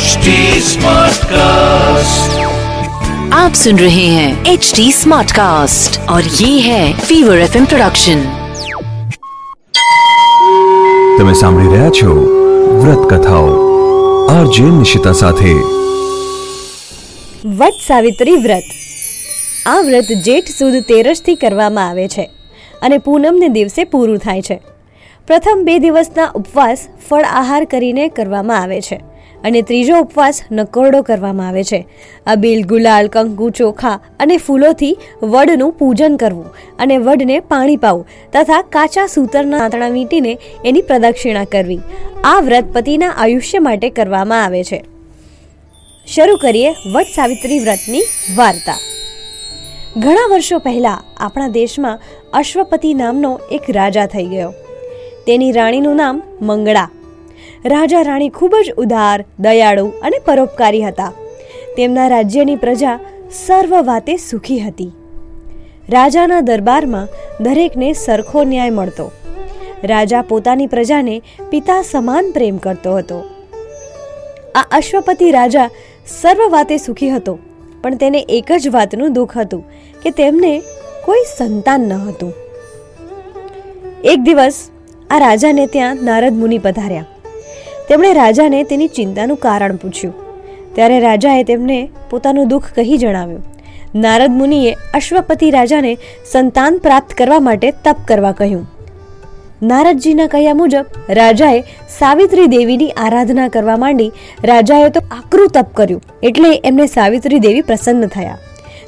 HD Smartcast. आप सुन रहे हैं एच डी स्मार्ट कास्ट और ये है फीवर एफ प्रोडक्शन તમે સાંભળી રહ્યા છો વ્રત કથાઓ આરજે નિશિતા સાથે વટ સાવિત્રી વ્રત આ વ્રત જેઠ સુદ તેરસથી કરવામાં આવે છે અને પૂનમને દિવસે પૂરું થાય છે પ્રથમ બે દિવસના ઉપવાસ ફળ આહાર કરીને કરવામાં આવે છે અને ત્રીજો ઉપવાસ નકોરડો કરવામાં આવે છે. અબીલ ગુલાલ, કંકુ, ચોખા અને ફૂલોથી વડનું પૂજન કરવું અને વડને પાણી પાવું તથા કાચા સૂતરના આંતણા વીંટીને એની પ્રદક્ષિણા કરવી. આ વ્રત પતિના આયુષ્ય માટે કરવામાં આવે છે. શરૂ કરીએ વટ સાવિત્રી વ્રતની વાર્તા. ઘણા વર્ષો પહેલા આપણા દેશમાં અશ્વપતિ નામનો એક રાજા થઈ ગયો. તેની રાણીનું નામ મંગળા રાજા રાણી ખૂબ જ ઉદાર, દયાળુ અને પરોપકારી હતા. તેમના રાજ્યની પ્રજા સર્વ વાતે સુખી હતી. રાજાના દરબારમાં દરેકને સરખો ન્યાય મળતો. રાજા પોતાની પ્રજાને પિતા સમાન પ્રેમ કરતો હતો. આ અશ્વપતિ રાજા સર્વ વાતે સુખી હતો, પણ તેને એક જ વાતનું દુઃખ હતું કે તેમને કોઈ સંતાન ન હતું. એક દિવસ આ રાજાને ત્યાં નારદ મુનિ પધાર્યા. તેમણે રાજાને તેની ચિંતાનું કારણ પૂછ્યું. ત્યારે રાજાએ તેમને પોતાનું દુઃખ કહી જણાવ્યું, નારદ મુનિએ અશ્વપતિ રાજાને સંતાન પ્રાપ્ત કરવા માટે તપ કરવા કહ્યું. નારદજીના કહ્યા મુજબ, રાજાએ સાવિત્રી દેવીની આરાધના કરવા માંડી રાજાએ તો આકરું તપ કર્યું, એટલે એમને સાવિત્રી દેવી પ્રસન્ન થયા.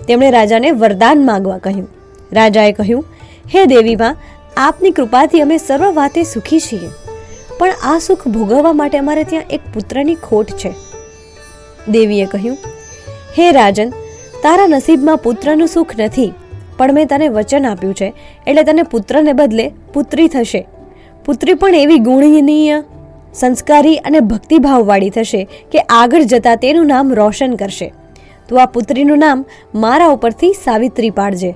તેમણે રાજાને વરદાન માગવા કહ્યું. રાજાએ કહ્યું, હે દેવીમાં, આપની કૃપાથી અમે સર્વ વાતે સુખી છીએ. પણ આ સુખ ભોગવવા માટે અમારે ત્યાં એક પુત્રની ખોટ છે. દેવીએ કહ્યું, હે રાજન, તારા નસીબમાં પુત્રનું સુખ નથી, પણ મેં તને વચન આપ્યું છે, એટલે તને પુત્રને બદલે પુત્રી થશે. પુત્રી પણ એવી ગુણનીય, સંસ્કારી અને ભક્તિભાવવાળી થશે કે આગળ જતા તેનું નામ રોશન કરશે. તું આ પુત્રીનું નામ મારા ઉપરથી સાવિત્રી પાડજે.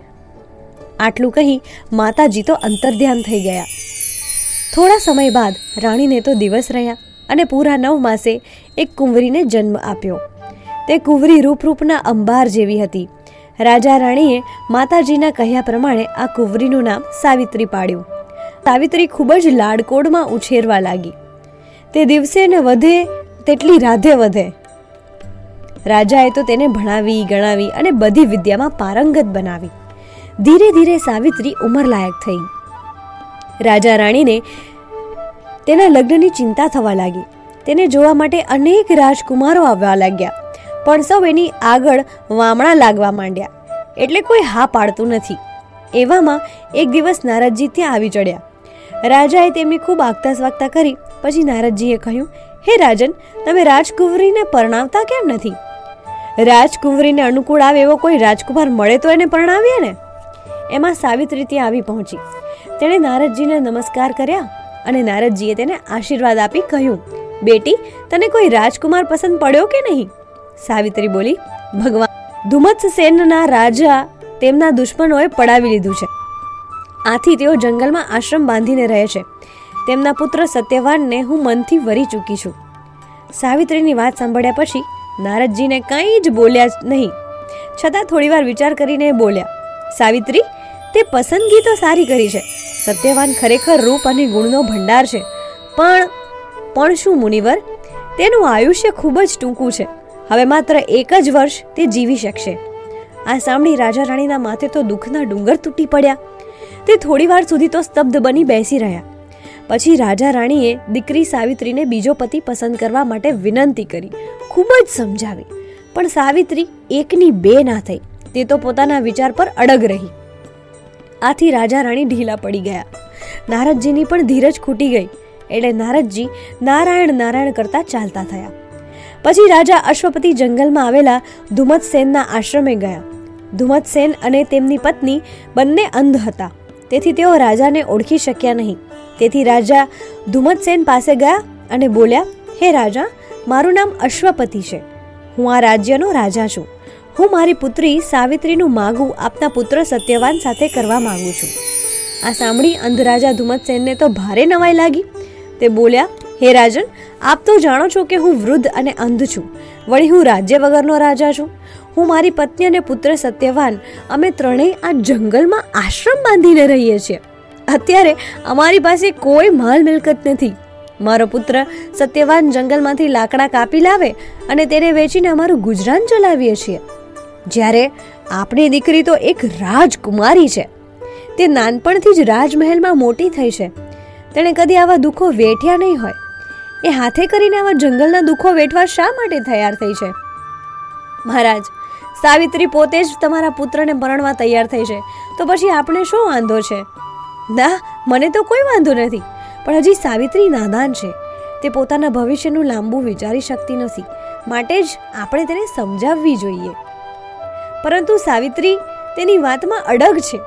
આટલું કહી માતાજી તો અંતર્ધ્યાન થઈ ગયા. થોડા સમય બાદ રાણીને તો દિવસ રહ્યા અને પૂરા નવ માસે એક કુંવરીને જન્મ આપ્યો. તે કુંવરી રૂપરૂપના અંબાર જેવી હતી. રાજા રાણીએ માતાજીના કહ્યા પ્રમાણે આ કુંવરીનું નામ સાવિત્રી પાડ્યું. સાવિત્રી ખૂબ જ લાડકોડમાં ઉછેરવા લાગી. તે દિવસે ને વધે તેટલી રાધે વધે. રાજાએ તો તેને ભણાવી, ગણાવી અને બધી વિદ્યામાં પારંગત બનાવી. ધીરે ધીરે સાવિત્રી ઉંમરલાયક થઈ. રાજા રાણીને તેના લગ્નની ચિંતા થવા લાગી. તેને જોવા માટે અનેક રાજકુમારો આવવા લાગ્યા, પણ સૌ એની આગળ વામણા લાગવા માંડ્યા. એટલે કોઈ હા પાડતું નથી. એવામાં એક દિવસ નારદજી ત્યાં આવી ચડ્યા. રાજાએ તેમની ખૂબ આગતા સ્વાગતા કરી, પછી નારદજીએ કહ્યું, હે રાજન, તમે રાજકુંવરીને પરણાવતા કેમ નથી? રાજકુંવરીને અનુકૂળ આવે એવો કોઈ રાજકુમાર મળે તો એને પરણાવીએ ને? એમાં સાવિત્રી ત્યાં આવી પહોંચી. તેણે નારદજીને નમસ્કાર કર્યા અને નારદજીએ તેને આશીર્વાદ આપી કહ્યું, બેટી, તને કોઈ રાજકુમાર પસંદ પડ્યો કે નહીં? સાવિત્રી બોલી, ભગવાન ધુમત્સ સેનના રાજા તેમના દુશ્મનોએ પડાવી લીધું છે. આથી તેઓ જંગલમાં આશ્રમ બાંધીને રહે છે. તેમના પુત્ર સત્યવાનને હું મનથી વરી ચૂકી છું. સાવિત્રીની વાત સાંભળ્યા પછી નારદજીને કંઈ જ બોલ્યા નહીં. છતાં થોડીવાર વિચાર કરીને બોલ્યા, સાવિત્રી, તે પસંદગી તો સારી કરી છે સત્યવાન ખરેખર રૂપ અને ગુણનો ભંડાર છે. પણ પણ શું, મુનિવર? તેનું આયુષ્ય ખૂબ જ ટૂંકું છે. હવે માત્ર એક જ વર્ષ તે જીવી શકશે. આ સાંભળી રાજા રાણીના માથે તો દુઃખના ડુંગર તૂટી પડ્યા. તે થોડીવાર સુધી તો સ્તબ્ધ બની બેસી રહ્યા. પછી રાજા રાણીએ દીકરી સાવિત્રીને બીજો પતિ પસંદ કરવા માટે વિનંતી કરી. ખૂબ જ સમજાવી. પણ સાવિત્રી એકની બે ના થઈ. તે તો પોતાના વિચાર પર અડગ રહી. આથી રાજા રાણી ઢીલા પડી ગયા. નારદજીની પણ ધીરજ ખૂટી ગઈ. એટલે નારદજી નારાયણ નારાયણ કરતા ચાલતા થયા. પછી રાજા અશ્વપતિ જંગલમાં આવેલા ધુમતસેનના આશ્રમે ગયા. ધુમતસેન અને તેમની પત્ની બંને અંધ હતા. તેથી તેઓ રાજાને ઓળખી શક્યા નહીં. તેથી રાજા ધુમતસેન પાસે ગયા અને બોલ્યા, હે રાજા, મારું નામ અશ્વપતિ છે. હું આ રાજ્યનો રાજા છું. હું મારી પુત્રી સાવિત્રીનું માગું આપના પુત્ર સત્યવાન સાથે કરવા માંગુ છું. આ સાંભળી અંધરાજા ધુમતસેનને તો ભારે નવાઈ લાગી. તે બોલ્યા, હે રાજન, આપ તો જાણો છો કે હું વૃદ્ધ અને અંધ છું. વળી હું રાજ્ય વગરનો રાજા છું. હું મારી પત્ની અને પુત્ર સત્યવાન અમે ત્રણેય આ જંગલમાં આશ્રમ બાંધીને રહીએ છીએ. અત્યારે અમારી પાસે કોઈ માલ મિલકત નથી. મારો પુત્ર સત્યવાન જંગલમાંથી લાકડા કાપી લાવે અને તેને વેચીને અમારું ગુજરાન ચલાવીએ છીએ. જ્યારે આપણી દીકરી તો એક રાજકુમારી છે. તે નાનપણથી જ રાજમહેલમાં મોટી થઈ છે. તેણે કદી આવા દુઃખો વેઠ્યા નહીં હોય. એ હાથે કરીને આવા જંગલના દુઃખો વેઠવા શા માટે તૈયાર થઈ છે? મહારાજ, સાવિત્રી પોતે જ તમારા પુત્રને પરણવા તૈયાર થઈ છે. તો પછી આપણે શું વાંધો છે? ના, મને તો કોઈ વાંધો નથી. પણ હજી સાવિત્રી નાદાન છે. તે પોતાના ભવિષ્યનું લાંબુ વિચારી શકતી નથી. માટે જ આપણે તેને સમજાવવી જોઈએ. પરંતુ સાવિત્રી તેની વાતમાં અડગ છે.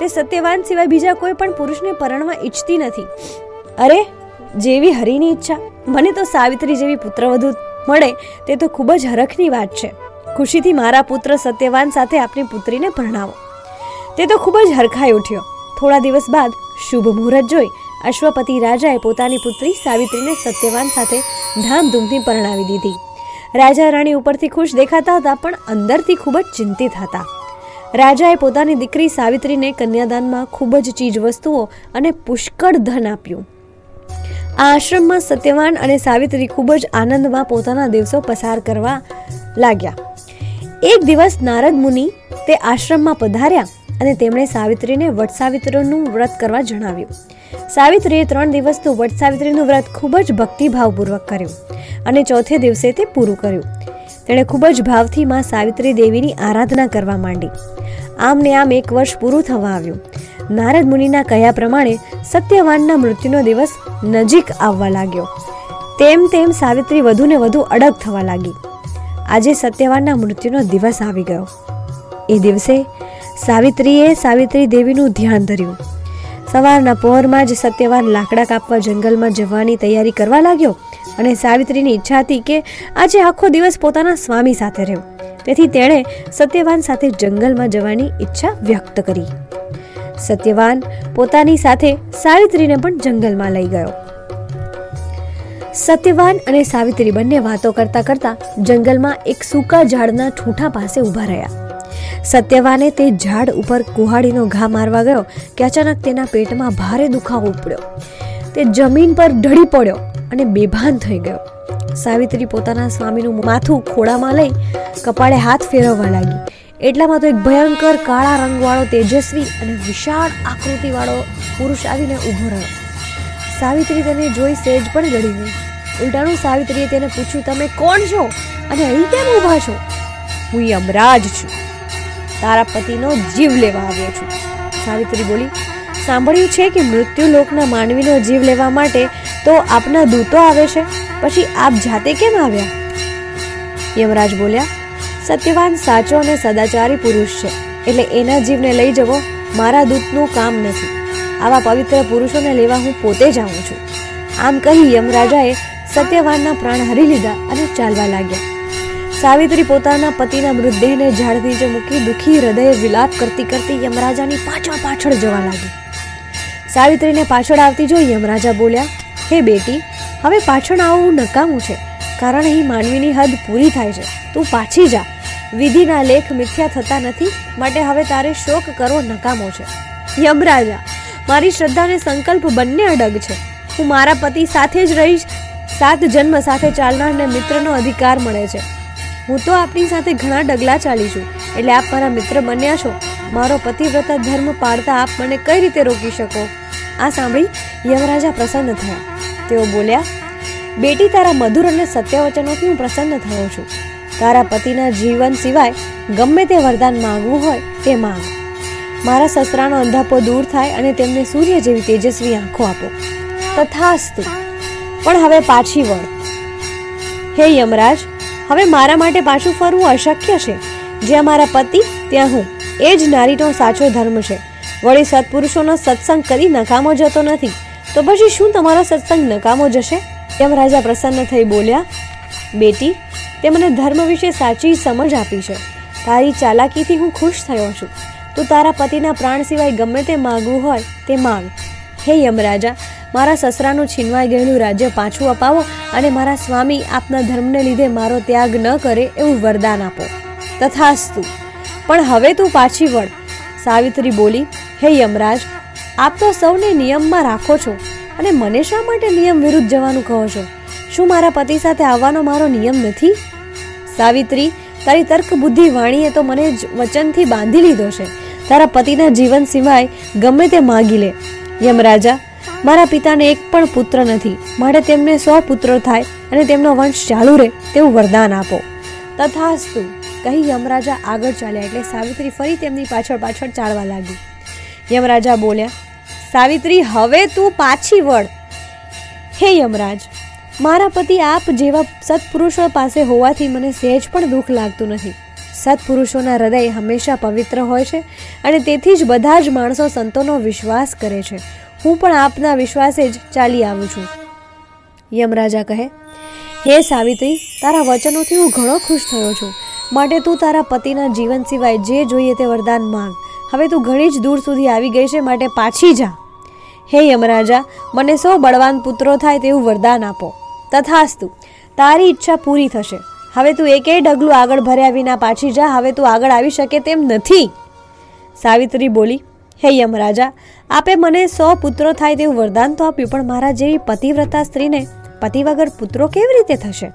તે સત્યવાન સિવાય બીજા કોઈ પણ પુરુષને પરણવા ઈચ્છતી નથી. અરે, જેવી હરિની ઈચ્છા. મને તો સાવિત્રી જેવી પુત્રવધુ મળે તે તો ખૂબ જ હરખની વાત છે. ખુશીથી મારા પુત્ર સત્યવાન સાથે આપની પુત્રીને પરણાવો. તે તો ખૂબ જ હરખાઈ ઉઠ્યો. થોડા દિવસ બાદ શુભ મુહૂર્ત જોઈ અશ્વપતિ રાજાએ પોતાની પુત્રી સાવિત્રીને સત્યવાન સાથે ધામધૂમથી પરણાવી દીધી. રાજા રાણી ઉપરથી ખુશ દેખાતા હતા, પણ અંદરથી ખૂબ જ ચિંતિત હતા. રાજાએ પોતાની દીકરી સાવિત્રીને કન્યાદાનમાં ખૂબ જ ચીજ વસ્તુઓ અને પુષ્કળ ધન આપ્યું. આ આશ્રમમાં સત્યવાન અને સાવિત્રી ખૂબ જ આનંદમાં પોતાના દિવસો પસાર કરવા લાગ્યા. એક દિવસ નારદ મુનિ તે આશ્રમમાં પધાર્યા અને તેમણે સાવિત્રીને વટસાવિત્રનું વ્રત કરવા જણાવ્યું. સાવિત્રીએ ત્રણ દિવસનું વટ સાવિત્રીનું વ્રત ખૂબ જ ભક્તિભાવપૂર્વક કર્યું અને ચોથે દિવસે તે પૂરું કર્યું. તેણે ખૂબ જ ભાવથી માં સાવિત્રી દેવીની આરાધના કરવા માંડી. આમ ને આમ એક વર્ષ પૂરું થવા આવ્યું. નારદ મુનિના કહ્યા પ્રમાણે સત્યવાનના મૃત્યુનો દિવસ નજીક આવવા લાગ્યો. તેમ તેમ સાવિત્રી વધુ ને વધુ અડગ થવા લાગી. આજે સત્યવાનના મૃત્યુનો દિવસ આવી ગયો. એ દિવસે સાવિત્રીએ સાવિત્રી દેવીનું ધ્યાન ધર્યું. સવારના પહોરમાં જ સત્યવાન લાકડા કાપવા જંગલમાં જવાની તૈયારી કરવા લાગ્યો અને સાવિત્રીની ઈચ્છા હતી કે આજે આખો દિવસ પોતાના સ્વામી સાથે રહ્યો. તેથી તેણે સત્યવાન સાથે જંગલમાં જવાની ઈચ્છા વ્યક્ત કરી. સત્યવાન પોતાની સાથે સાવિત્રીને પણ જંગલમાં લઈ ગયો. સત્યવાન અને સાવિત્રી બંને વાતો કરતા કરતા જંગલમાં એક સૂકા ઝાડના ઠૂંઠા પાસે ઊભા રહ્યા. સત્યવાને તે ઝાડ ઉપર કુહાડીનો ઘા મારવા ગયો કે અચાનક તેના પેટમાં ભારે દુખાવો ઉપડ્યો. તે જમીન પર ઢળી પડ્યો અને બેભાન થઈ ગયો. સાવિત્રી પોતાના સ્વામીનું માથું ખોળામાં લઈ કપાળે હાથ ફેરવવા લાગી. એટલામાં તો એક ભયંકર કાળા રંગવાળો તેજસ્વી અને વિશાળ આકૃતિવાળો પુરુષ આવીને ઊભો રહ્યો. સાવિત્રી તેને જોઈ સેજ પણ ગળી ગઈ. ઉલટાનું સાવિત્રીએ તેને પૂછ્યું, તમે કોણ છો? અને અહીં કેમ ઊભા છો? હું યમરાજ છું. તારા પતિનો જીવ લેવા આવ્યો છું. સાવિત્રી બોલી, સાંભળ્યું છે કે મૃત્યુ લોકના માનવીનો જીવ લેવા માટે તો આપના દૂતો આવે છે? પછી આપ જાતે કેમ આવ્યા? યમરાજ બોલ્યા, સત્યવાન સાચો અને સદાચારી પુરુષ છે, એટલે એના જીવને લઈ જવો મારા દૂતનું કામ નથી. આવા પવિત્ર પુરુષોને લેવા હું પોતે જ આવું છું. આમ કહી યમરાજાએ સત્યવાનના પ્રાણ હરી લીધા અને ચાલવા લાગ્યા. સાવિત્રી પોતાના પતિના મૃતદેહને ઝાડ નીચે મૂકી દુઃખી હૃદયે વિલાપ કરતી કરતી યમરાજાની પાછળ પાછળ જવા લાગી. સાવિત્રીને પાછળ આવતી જોઈ યમરાજા બોલ્યા, હે બેટી, હવે પાછળ આવવું નકામું છે. કારણ અહીં માનવીની હદ પૂરી થાય છે. તું પાછી જા. વિધિના લેખ મિથ્યા થતા નથી. માટે હવે તારે શોક કરવો નકામો છે. યમરાજા, મારી શ્રદ્ધાને સંકલ્પ બંને અડગ છે. હું મારા પતિ સાથે જ રહીશ. સાત જન્મ સાથે ચાલનારને મિત્રનો અધિકાર મળે છે. હું તો આપની સાથે ઘણા ડગલા ચાલી છું. એટલે આપ મારા મિત્ર બન્યા છો. મારો પતિવ્રતા ધર્મ પાળતા આપ મને કઈ રીતે રોકી શકો? આ સાંભળી યમરાજા પ્રસન્ન થયા. તેઓ બોલ્યા, બેટી, તારા મધુર અને સત્ય વચનોથી હું પ્રસન્ન થયો છું. તારા પતિના જીવન સિવાય ગમે તે વરદાન માંગવું હોય તે માંગ. મારા સસરાનો અંધાપો દૂર થાય અને તેમને સૂર્ય જેવી તેજસ્વી આંખો આપો. તથાસ્તુ. પણ હવે પાછી વળ. હે યમરાજ હવે મારા માટે પાછું ફરવું અશક્ય છે. જ્યાં મારા પતિ, ત્યાં હું. એ જ નારીનો સાચો ધર્મ છે. વળી સત્પુરુષોનો સત્સંગ કદી નકામો જતો નથી. તો પછી શું તમારો સત્સંગ નકામો જશે? યમરાજા પ્રસન્ન થઈ બોલ્યા, બેટી, તે મને ધર્મ વિશે સાચી સમજ આપી છે. તારી ચાલાકીથી હું ખુશ થયો છું. તું તારા પતિના પ્રાણ સિવાય ગમે તે માગવું હોય તે માંગ. હે યમરાજા મારા સસરાનું છીનવાઈ ગયેલું રાજ્ય પાછું અપાવો અને મારા સ્વામી આપના ધર્મને લીધે મારો ત્યાગ ન કરે એવું વરદાન આપો. તથાસ્તુ. પણ હવે તું પાછી વળ. સાવિત્રી બોલી, હે યમરાજ, આપ તો સૌને નિયમમાં રાખો છો અને મને શા માટે નિયમ વિરુદ્ધ જવાનું કહો છો? શું મારા પતિ સાથે આવવાનો મારો નિયમ નથી? સાવિત્રી, તારી તર્ક બુદ્ધિ વાણીએ તો મને જ વચનથી બાંધી લીધો છે. તારા પતિના જીવન સિવાય ગમે તે માગી લે. યમરાજા મારા પિતાને એક પણ પુત્ર નથી. માટે તેમને સો પુત્ર થાય અને તેમનો વંશ ચાલુ રહે તેવું વરદાન આપો. તથાસ્તુ, કહી યમરાજા આગળ ચાલ્યા એટલે સાવિત્રી ફરી તેમની પાછળ પાછળ ચાલવા લાગી. યમરાજા બોલ્યા, સાવિત્રી, હવે તું પાછી વળ. હે યમરાજ, મારા પતિ આપ જેવા સત્પુરુષો પાસે હોવાથી મને સહેજ પણ દુઃખ લાગતું નથી. સત્પુરુષોના હૃદય હંમેશા પવિત્ર હોય છે અને તેથી જ બધા જ માણસો સંતોનો વિશ્વાસ કરે છે. હું પણ આપના વિશ્વાસે જ ચાલી આવું છું. યમરાજા કહે, હે સાવિત્રી, તારા વચનોથી હું ઘણો ખુશ થયો છું. માટે તું તારા પતિના જીવન સિવાય જે જોઈએ તે વરદાન માંગ. હવે તું ઘણી જ દૂર સુધી આવી ગઈ છે, માટે પાછી જા. હે યમરાજા, મને સૌ બળવાન પુત્રો થાય તેવું વરદાન આપો. તથાસ્તુ, તારી ઈચ્છા પૂરી થશે. હવે તું એકેય ડગલું આગળ ભર્યા વિના પાછી જા. હવે તું આગળ આવી શકે તેમ નથી. સાવિત્રી બોલી હે યમરાજા, આપે મને સો પુત્રો થાય તેવું વરદાન તો આપ્યું, પણ મારા જેવી પતિવ્રતા સ્ત્રીને પતિ વગર પુત્રો કેવી રીતે થશે?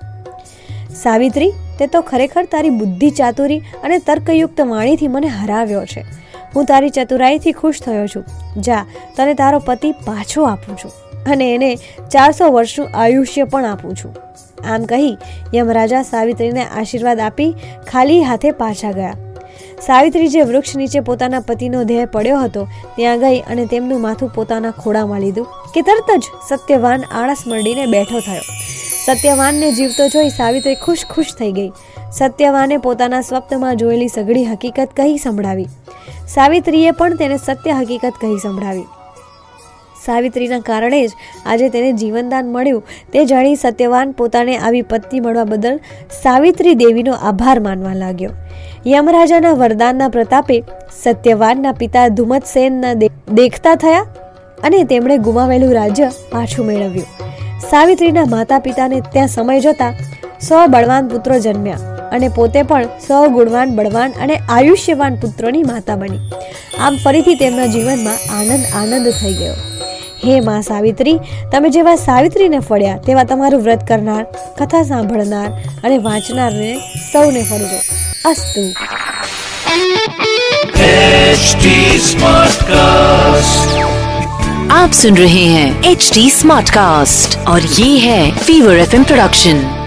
સાવિત્રી, તે તો ખરેખર તારી બુદ્ધિ ચાતુરી અને તર્કયુક્ત વાણીથી મને હરાવ્યો છે. હું તારી ચતુરાઈથી ખુશ થયો છું. જા, તને તારો પતિ પાછો આપું છું અને એને ચારસો વર્ષનું આયુષ્ય પણ આપું છું. આમ કહી યમરાજા સાવિત્રીને આશીર્વાદ આપી ખાલી હાથે પાછા ગયા. સાવિત્રી જે વૃક્ષ નીચે પોતાના પતિનો દેહ પડ્યો હતો, ત્યાં ગઈ અને તેમનું માથું પોતાના ખોળામાં લીધું, કે તરત જ સત્યવાન આળસ મળીને બેઠો થયો. સત્યવાનને જીવતો જોઈ સાવિત્રી ખુશ ખુશ થઈ ગઈ. સત્યવાને પોતાના સ્વપ્નમાં જોયેલી સઘળી હકીકત કહી સંભળાવી. સાવિત્રીએ પણ તેને સત્ય હકીકત કહી સંભળાવી. સાવિત્રીના કારણે જ આજે તેને જીવનદાન મળ્યું. તે જાણી સત્યવાન પોતાને આવી પત્ની મળવા બદલ સાવિત્રી દેવીનો આભાર માનવા લાગ્યો. યમરાજાના વરદાનના પ્રતાપે સત્યવાનના પિતા ધુમતસેનના દેખતા થયા અને તેમણે ગુમાવેલું રાજ્ય પાછું મેળવ્યું. સાવિત્રીના માતા પિતાને ત્યાં સમય જતા સો બળવાન પુત્રો જન્મ્યા અને પોતે પણ સો ગુણવાન, બળવાન અને આયુષ્યવાન પુત્રોની માતા બની. આમ ફરીથી તેમના જીવનમાં આનંદ આનંદ થઈ ગયો. હે માં સાવિત્રી, તમે જેવા સાવિત્રીને ફળ્યા તેવા તમારું વ્રત કરનાર, કથા સાંભળનાર અને વાંચનારને સૌને ફળજો. अस्तु। आप सुन रहे हैं एच डी स्मार्ट कास्ट और ये है फीवर एफ़ प्रोडक्शन